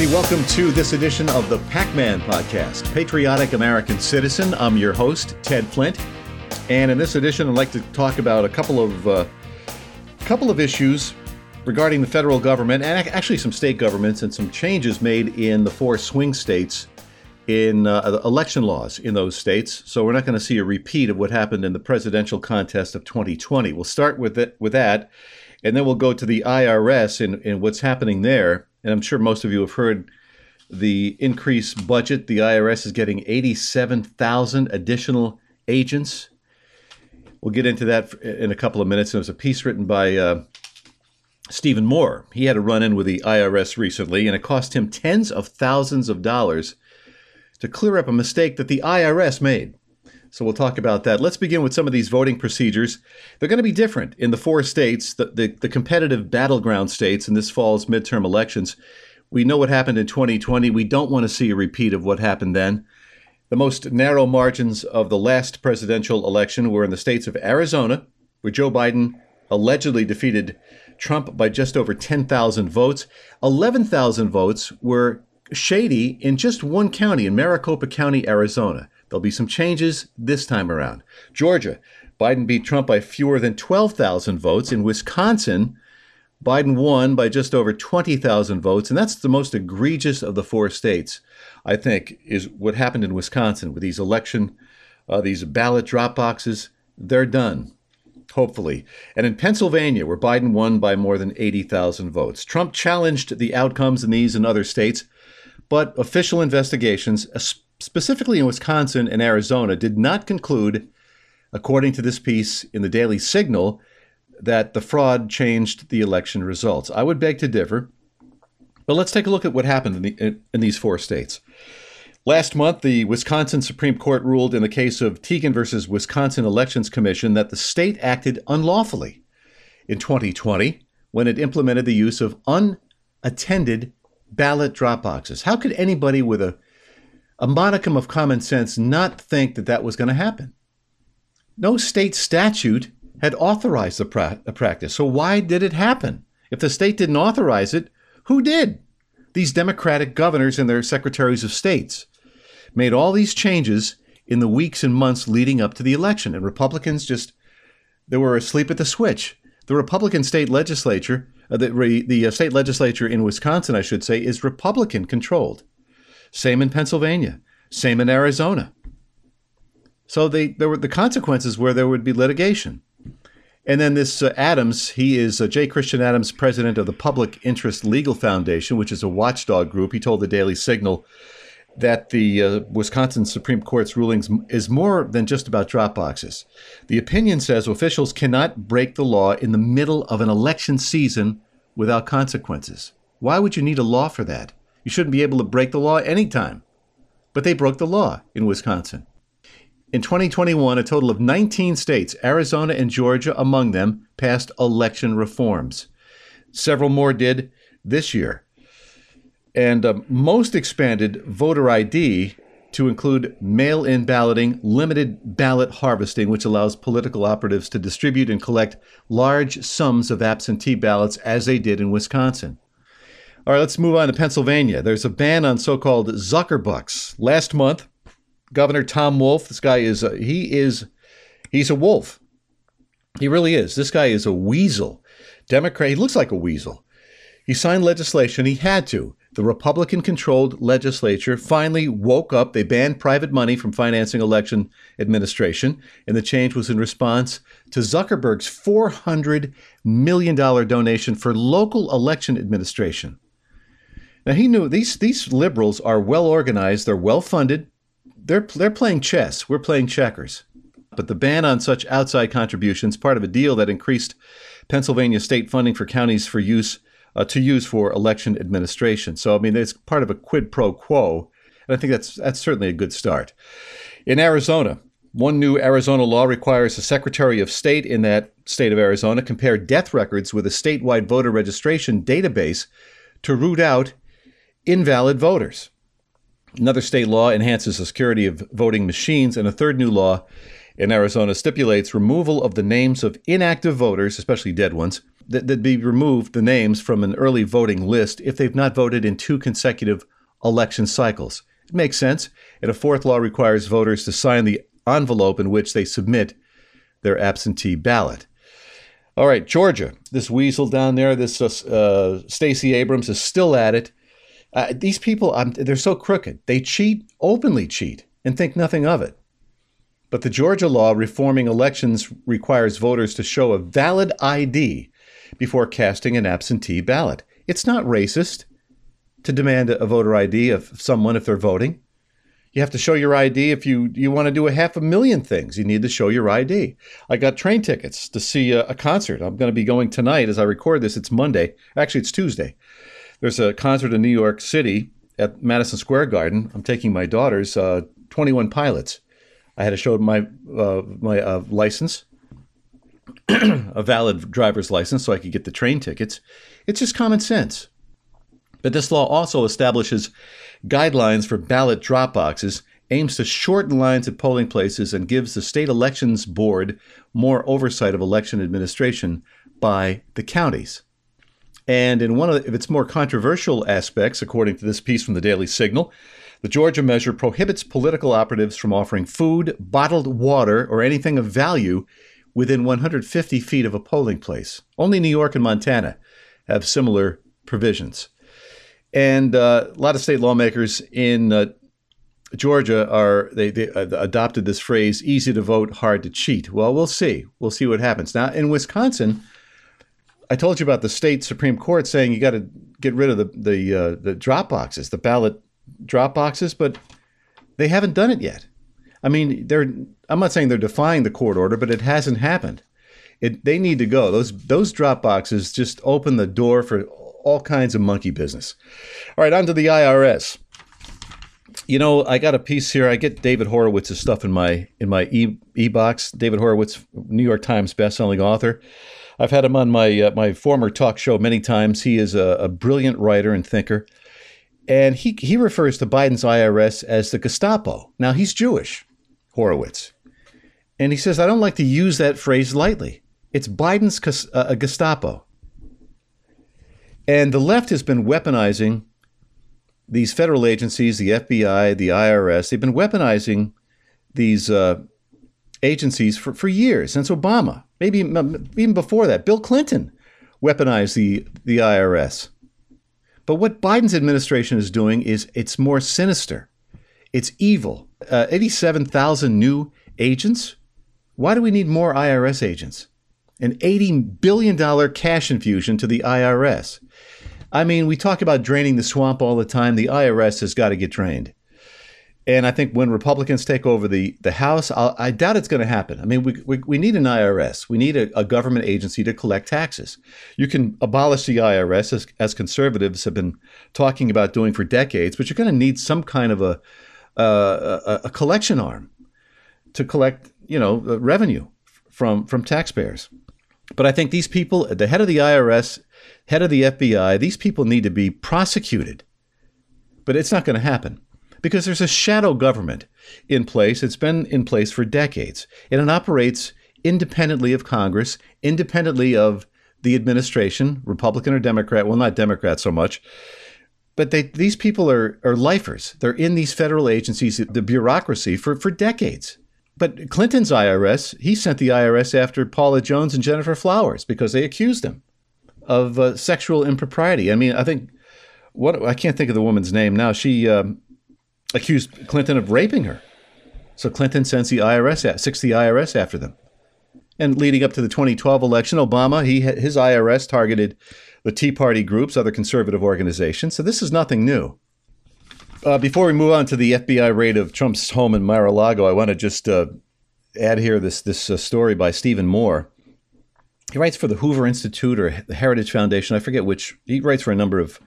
everybody. Welcome to this edition of the Pac Man Podcast, Patriotic American Citizen. I'm your host, Ted Flint. And in this edition, I'd like to talk about a couple of, uh, couple of issues regarding the federal government and actually some state governments and some changes made in the four swing states in uh, election laws in those states. So we're not going to see a repeat of what happened in the presidential contest of 2020. We'll start with it, with that, and then we'll go to the IRS and, and what's happening there. And I'm sure most of you have heard the increased budget. The IRS is getting 87,000 additional agents. We'll get into that in a couple of minutes. There was a piece written by uh, Stephen Moore. He had a run in with the IRS recently, and it cost him tens of thousands of dollars to clear up a mistake that the IRS made. So we'll talk about that. Let's begin with some of these voting procedures. They're going to be different in the four states, the, the, the, competitive battleground states in this fall's midterm elections. We know what happened in 2020. We don't want to see a repeat of what happened then. The most narrow margins of the last presidential election were in the states of Arizona, where Joe Biden allegedly defeated Trump by just over 10,000 votes. 11,000 votes were shady in just one county, in Maricopa County, Arizona. There'll be some changes this time around. Georgia, Biden beat Trump by fewer than 12,000 votes. In Wisconsin, Biden won by just over 20,000 votes, and that's the most egregious of the four states, I think, is what happened in Wisconsin with these election, uh, these ballot drop boxes. They're done hopefully. And in Pennsylvania, where Biden won by more than 80,000 votes, Trump challenged the outcomes in these and other states, but official investigations, specifically in Wisconsin and Arizona, did not conclude, according to this piece in the Daily Signal, that the fraud changed the election results. I would beg to differ. But let's take a look at what happened in, the, in these four states. Last month, the Wisconsin Supreme Court ruled in the case of Teigen versus Wisconsin Elections Commission that the state acted unlawfully in 2020 when it implemented the use of unattended ballot drop boxes. How could anybody with a, a modicum of common sense not think that that was going to happen? No state statute had authorized the, pra- the practice. So why did it happen? If the state didn't authorize it, who did? These Democratic governors and their secretaries of states made all these changes in the weeks and months leading up to the election. And Republicans just, they were asleep at the switch. The Republican state legislature, uh, the, the uh, state legislature in Wisconsin, I should say, is Republican controlled. Same in Pennsylvania. Same in Arizona. So they, there were the consequences where there would be litigation. And then this uh, Adams, he is uh, J. Christian Adams, president of the Public Interest Legal Foundation, which is a watchdog group. He told the Daily Signal that the uh, Wisconsin Supreme Court's rulings is more than just about drop boxes. The opinion says officials cannot break the law in the middle of an election season without consequences. Why would you need a law for that? You shouldn't be able to break the law anytime. But they broke the law in Wisconsin. In 2021, a total of 19 states, Arizona and Georgia among them, passed election reforms. Several more did this year and uh, most expanded voter ID to include mail in balloting, limited ballot harvesting, which allows political operatives to distribute and collect large sums of absentee ballots as they did in Wisconsin. All right, let's move on to Pennsylvania. There's a ban on so called Zuckerbucks. Last month, Governor Tom Wolf, this guy is, a, he is, he's a wolf. He really is. This guy is a weasel. Democrat, he looks like a weasel. He signed legislation, he had to, the Republican controlled legislature finally woke up. They banned private money from financing election administration, and the change was in response to Zuckerberg's $400 million donation for local election administration. Now, he knew these, these liberals are well organized, they're well funded, they're, they're playing chess, we're playing checkers. But the ban on such outside contributions, part of a deal that increased Pennsylvania state funding for counties for use uh, to use for election administration. So, I mean, it's part of a quid pro quo, and I think that's that's certainly a good start. In Arizona, one new Arizona law requires the Secretary of State in that state of Arizona compare death records with a statewide voter registration database to root out invalid voters. Another state law enhances the security of voting machines, and a third new law in Arizona stipulates removal of the names of inactive voters, especially dead ones, that, that be removed the names from an early voting list if they've not voted in two consecutive election cycles. It makes sense. And a fourth law requires voters to sign the envelope in which they submit their absentee ballot. All right, Georgia. This weasel down there, this uh, Stacey Abrams is still at it. Uh, these people, um, they're so crooked. They cheat, openly cheat, and think nothing of it. But the Georgia law reforming elections requires voters to show a valid ID before casting an absentee ballot. It's not racist to demand a voter ID of someone if they're voting. You have to show your ID if you, you want to do a half a million things. You need to show your ID. I got train tickets to see a, a concert. I'm going to be going tonight as I record this. It's Monday. Actually, it's Tuesday. There's a concert in New York City at Madison Square Garden. I'm taking my daughters, uh, 21 Pilots. I had to show my uh, my uh, license, a valid driver's license, so I could get the train tickets. It's just common sense. But this law also establishes guidelines for ballot drop boxes, aims to shorten lines at polling places, and gives the state elections board more oversight of election administration by the counties. And in one of its more controversial aspects, according to this piece from the Daily Signal, the Georgia measure prohibits political operatives from offering food, bottled water, or anything of value within 150 feet of a polling place. Only New York and Montana have similar provisions. And uh, a lot of state lawmakers in uh, Georgia are they, they adopted this phrase "easy to vote, hard to cheat." Well, we'll see. We'll see what happens. Now, in Wisconsin, I told you about the state supreme court saying you got to get rid of the the uh, the drop boxes, the ballot drop boxes, but they haven't done it yet. I mean, they're I'm not saying they're defying the court order, but it hasn't happened. It, they need to go. Those those drop boxes just open the door for all kinds of monkey business. All right, on to the IRS. You know, I got a piece here. I get David Horowitz's stuff in my in my e e box. David Horowitz, New York Times bestselling author. I've had him on my uh, my former talk show many times. He is a, a brilliant writer and thinker, and he he refers to Biden's IRS as the Gestapo. Now he's Jewish, Horowitz, and he says I don't like to use that phrase lightly. It's Biden's uh, Gestapo. And the left has been weaponizing these federal agencies, the FBI, the IRS. They've been weaponizing these uh, agencies for, for years, since Obama, maybe even before that. Bill Clinton weaponized the, the IRS. But what Biden's administration is doing is it's more sinister. It's evil. Uh, 87,000 new agents. Why do we need more IRS agents? An $80 billion cash infusion to the IRS. I mean, we talk about draining the swamp all the time. The IRS has got to get drained. And I think when Republicans take over the, the House, I'll, i doubt it's going to happen. I mean, we, we, we need an IRS. We need a, a, government agency to collect taxes. You can abolish the IRS, as, as conservatives have been talking about doing for decades, but you're going to need some kind of a, a, a collection arm to collect, you know, uh, revenue from, from taxpayers. But I think these people, the head of the IRS head of the FBI, these people need to be prosecuted. But it's not going to happen because there's a shadow government in place. It's been in place for decades, and it operates independently of Congress, independently of the administration, Republican or Democrat. Well, not Democrat so much. But they, these people are, are lifers. They're in these federal agencies, the bureaucracy, for, for decades. But Clinton's IRS, he sent the IRS after Paula Jones and Gennifer Flowers because they accused him of uh, sexual impropriety. I mean, I think what I can't think of the woman's name now. She um, accused Clinton of raping her. So Clinton sends the IRS, sics the IRS after them. And leading up to the 2012 election, Obama, he his IRS targeted the Tea Party groups, other conservative organizations. So this is nothing new. Uh, before we move on to the FBI raid of Trump's home in Mar-a-Lago, I want to just uh, add here this this uh, story by Stephen Moore he writes for the Hoover Institute or the Heritage Foundation. I forget which. He writes for a number of,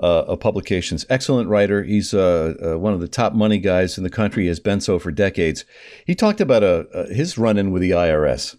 uh, of publications. Excellent writer. He's uh, uh, one of the top money guys in the country. He has been so for decades. He talked about a, a his run-in with the IRS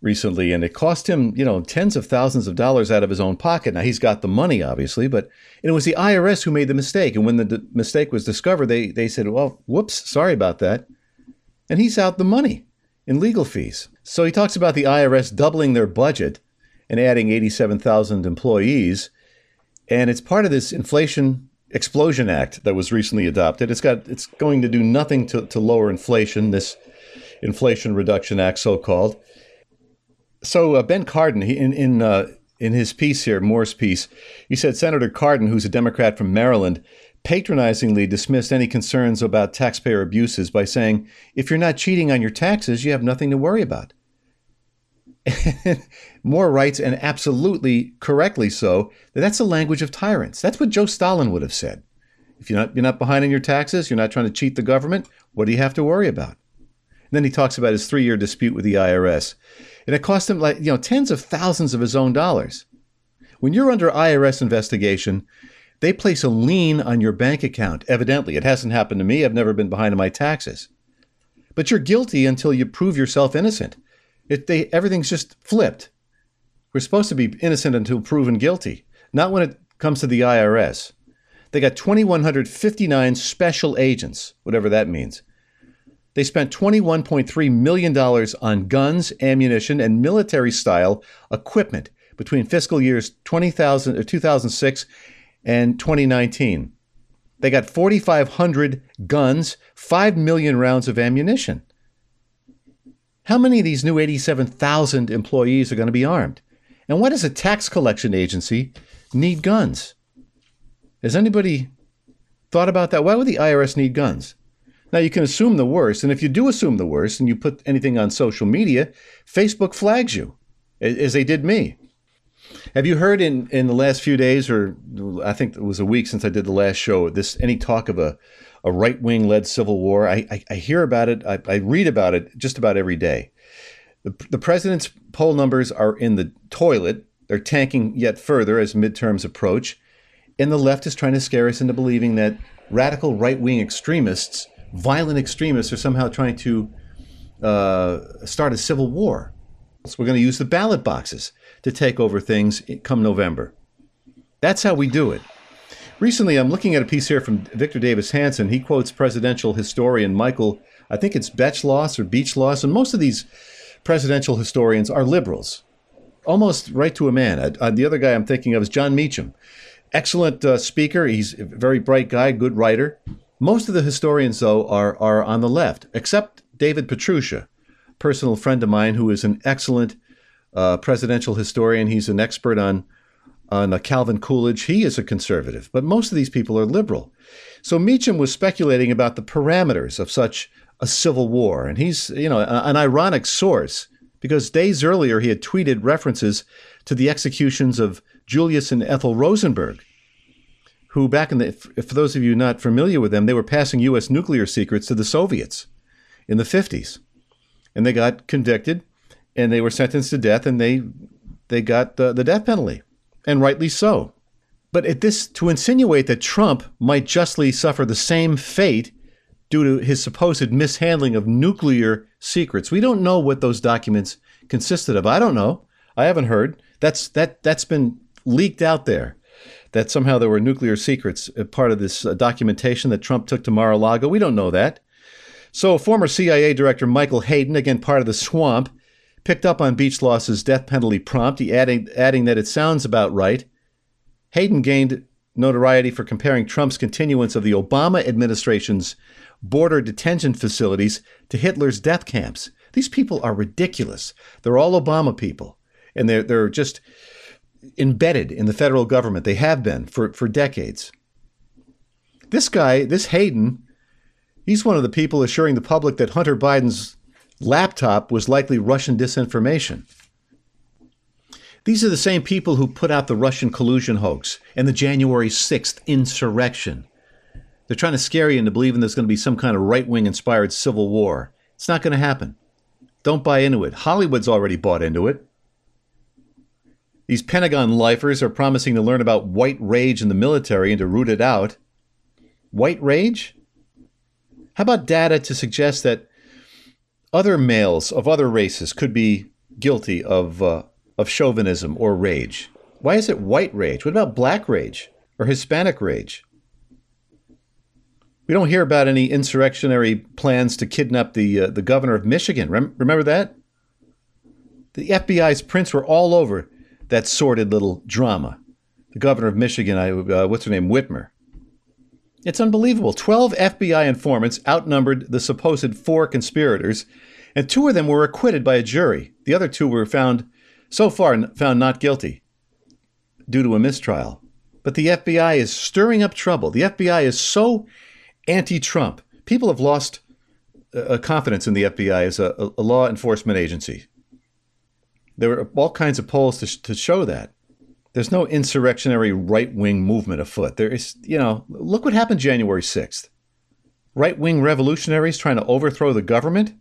recently, and it cost him, you know, tens of thousands of dollars out of his own pocket. Now he's got the money, obviously, but it was the IRS who made the mistake. And when the d- mistake was discovered, they they said, "Well, whoops, sorry about that," and he's out the money in legal fees. So he talks about the IRS doubling their budget and adding 87,000 employees. And it's part of this Inflation Explosion Act that was recently adopted. It's got it's going to do nothing to, to lower inflation, this Inflation Reduction Act, so called. So uh, Ben Cardin, he, in in uh, in his piece here, Moore's piece, he said Senator Cardin, who's a Democrat from Maryland, patronizingly dismissed any concerns about taxpayer abuses by saying, if you're not cheating on your taxes, you have nothing to worry about. Moore writes, and absolutely correctly so, that that's the language of tyrants. That's what Joe Stalin would have said. If you're not, you're not behind on your taxes, you're not trying to cheat the government, what do you have to worry about? And then he talks about his three year dispute with the IRS. And it cost him like, you know, tens of thousands of his own dollars. When you're under IRS investigation, they place a lien on your bank account. Evidently, it hasn't happened to me. I've never been behind on my taxes. But you're guilty until you prove yourself innocent. It, they, everything's just flipped. We're supposed to be innocent until proven guilty, not when it comes to the IRS. They got 2,159 special agents, whatever that means. They spent $21.3 million on guns, ammunition, and military style equipment between fiscal years 2000, uh, 2006 and 2019. They got 4,500 guns, 5 million rounds of ammunition. How many of these new 87,000 employees are going to be armed? And why does a tax collection agency need guns? Has anybody thought about that? Why would the IRS need guns? Now, you can assume the worst, and if you do assume the worst and you put anything on social media, Facebook flags you, as they did me. Have you heard in, in the last few days, or I think it was a week since I did the last show, this any talk of a, a right wing led civil war? I, I, I, hear about it, I, I, read about it just about every day. The, the president's poll numbers are in the toilet. They're tanking yet further as midterms approach. And the left is trying to scare us into believing that radical right wing extremists, violent extremists, are somehow trying to uh, start a civil war. So we're going to use the ballot boxes to take over things come November. That's how we do it. Recently, I'm looking at a piece here from Victor Davis Hanson. He quotes presidential historian Michael, I think it's Beschloss or Beachloss, and most of these presidential historians are liberals, almost right to a man. Uh, uh, the other guy I'm thinking of is Jon Meacham. Excellent uh, speaker. He's a very bright guy, good writer. Most of the historians, though, are, are on the left, except David Pietrusza, personal friend of mine who is an excellent uh, presidential historian. He's an expert on on Calvin Coolidge. He is a conservative, but most of these people are liberal. So Meacham was speculating about the parameters of such a civil war, and he's you know an ironic source because days earlier he had tweeted references to the executions of Julius and Ethel Rosenberg, who back in the for those of you not familiar with them, they were passing U.S. nuclear secrets to the Soviets in the 50s, and they got convicted and they were sentenced to death, and they they got the, the death penalty, and rightly so. But at this, to insinuate that Trump might justly suffer the same fate due to his supposed mishandling of nuclear secrets, we don't know what those documents consisted of. I don't know. I haven't heard. That's that that's been leaked out there. That somehow there were nuclear secrets part of this uh, documentation that Trump took to Mar-a-Lago. We don't know that. So, former CIA Director Michael Hayden, again part of the swamp, picked up on Beachloss's death penalty prompt, he adding, adding that it sounds about right. Hayden gained notoriety for comparing Trump's continuance of the Obama administration's border detention facilities to Hitler's death camps. These people are ridiculous. They're all Obama people, and they're, they're just embedded in the federal government. They have been for, for decades. This guy, this Hayden, he's one of the people assuring the public that Hunter Biden's laptop was likely Russian disinformation. These are the same people who put out the Russian collusion hoax and the January 6th insurrection. They're trying to scare you into believing there's going to be some kind of right wing inspired civil war. It's not going to happen. Don't buy into it. Hollywood's already bought into it. These Pentagon lifers are promising to learn about white rage in the military and to root it out. White rage? How about data to suggest that other males of other races could be guilty of uh, of chauvinism or rage. Why is it white rage? What about black rage or Hispanic rage? We don't hear about any insurrectionary plans to kidnap the uh, the governor of Michigan. Rem- remember that? The FBI's prints were all over that sordid little drama. The governor of Michigan, I, uh, what's her name, Whitmer. It's unbelievable. 12 FBI informants outnumbered the supposed four conspirators, and two of them were acquitted by a jury. The other two were found, so far, found not guilty due to a mistrial. But the FBI is stirring up trouble. The FBI is so anti Trump. People have lost uh, confidence in the FBI as a, a, law enforcement agency. There were all kinds of polls to, to show that. There's no insurrectionary right wing movement afoot. There is, you know, look what happened January 6th. Right wing revolutionaries trying to overthrow the government.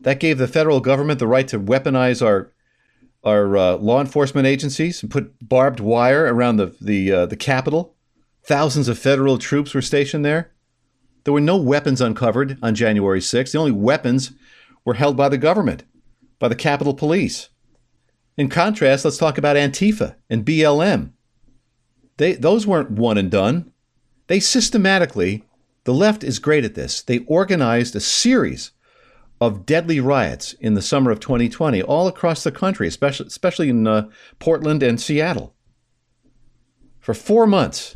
That gave the federal government the right to weaponize our our uh, law enforcement agencies and put barbed wire around the the uh, the Capitol. Thousands of federal troops were stationed there. There were no weapons uncovered on January 6th. The only weapons were held by the government, by the Capitol Police. In contrast, let's talk about Antifa and BLM. They, those weren't one and done. They systematically, the left is great at this, they organized a series of deadly riots in the summer of 2020 all across the country, especially, especially in uh, Portland and Seattle. For four months,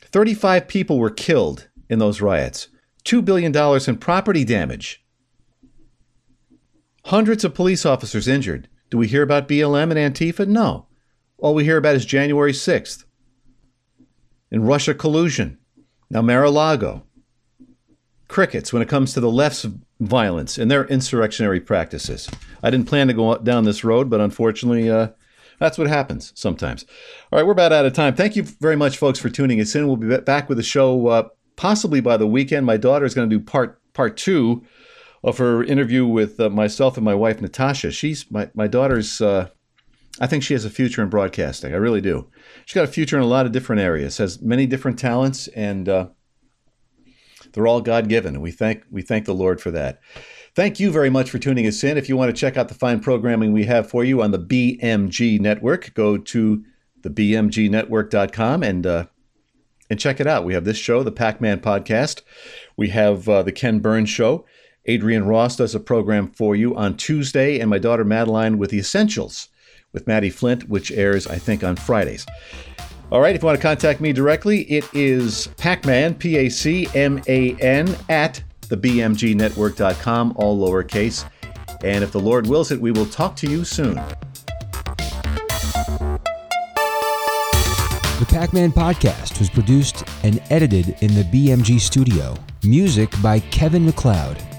35 people were killed in those riots, $2 billion in property damage, hundreds of police officers injured. Do we hear about BLM and Antifa? No. All we hear about is January 6th and Russia collusion. Now, Mar a Lago. Crickets when it comes to the left's violence and their insurrectionary practices. I didn't plan to go down this road, but unfortunately, uh, that's what happens sometimes. All right, we're about out of time. Thank you very much, folks, for tuning us in. We'll be back with the show uh, possibly by the weekend. My daughter is going to do part part two of her interview with uh, myself and my wife Natasha. She's my my daughter's. Uh, I think she has a future in broadcasting. I really do. She's got a future in a lot of different areas. Has many different talents, and uh, they're all God given. We thank we thank the Lord for that. Thank you very much for tuning us in. If you want to check out the fine programming we have for you on the BMG network, go to the bmgnetwork.com and uh, and check it out. We have this show, the Pac Man podcast. We have uh, the Ken Burns show. Adrian Ross does a program for you on Tuesday, and my daughter Madeline with the Essentials with Maddie Flint, which airs, I think, on Fridays. All right, if you want to contact me directly, it is Pacman, P A C M A N, at thebmgnetwork.com, all lowercase. And if the Lord wills it, we will talk to you soon. The Pac Man podcast was produced and edited in the BMG studio. Music by Kevin MacLeod.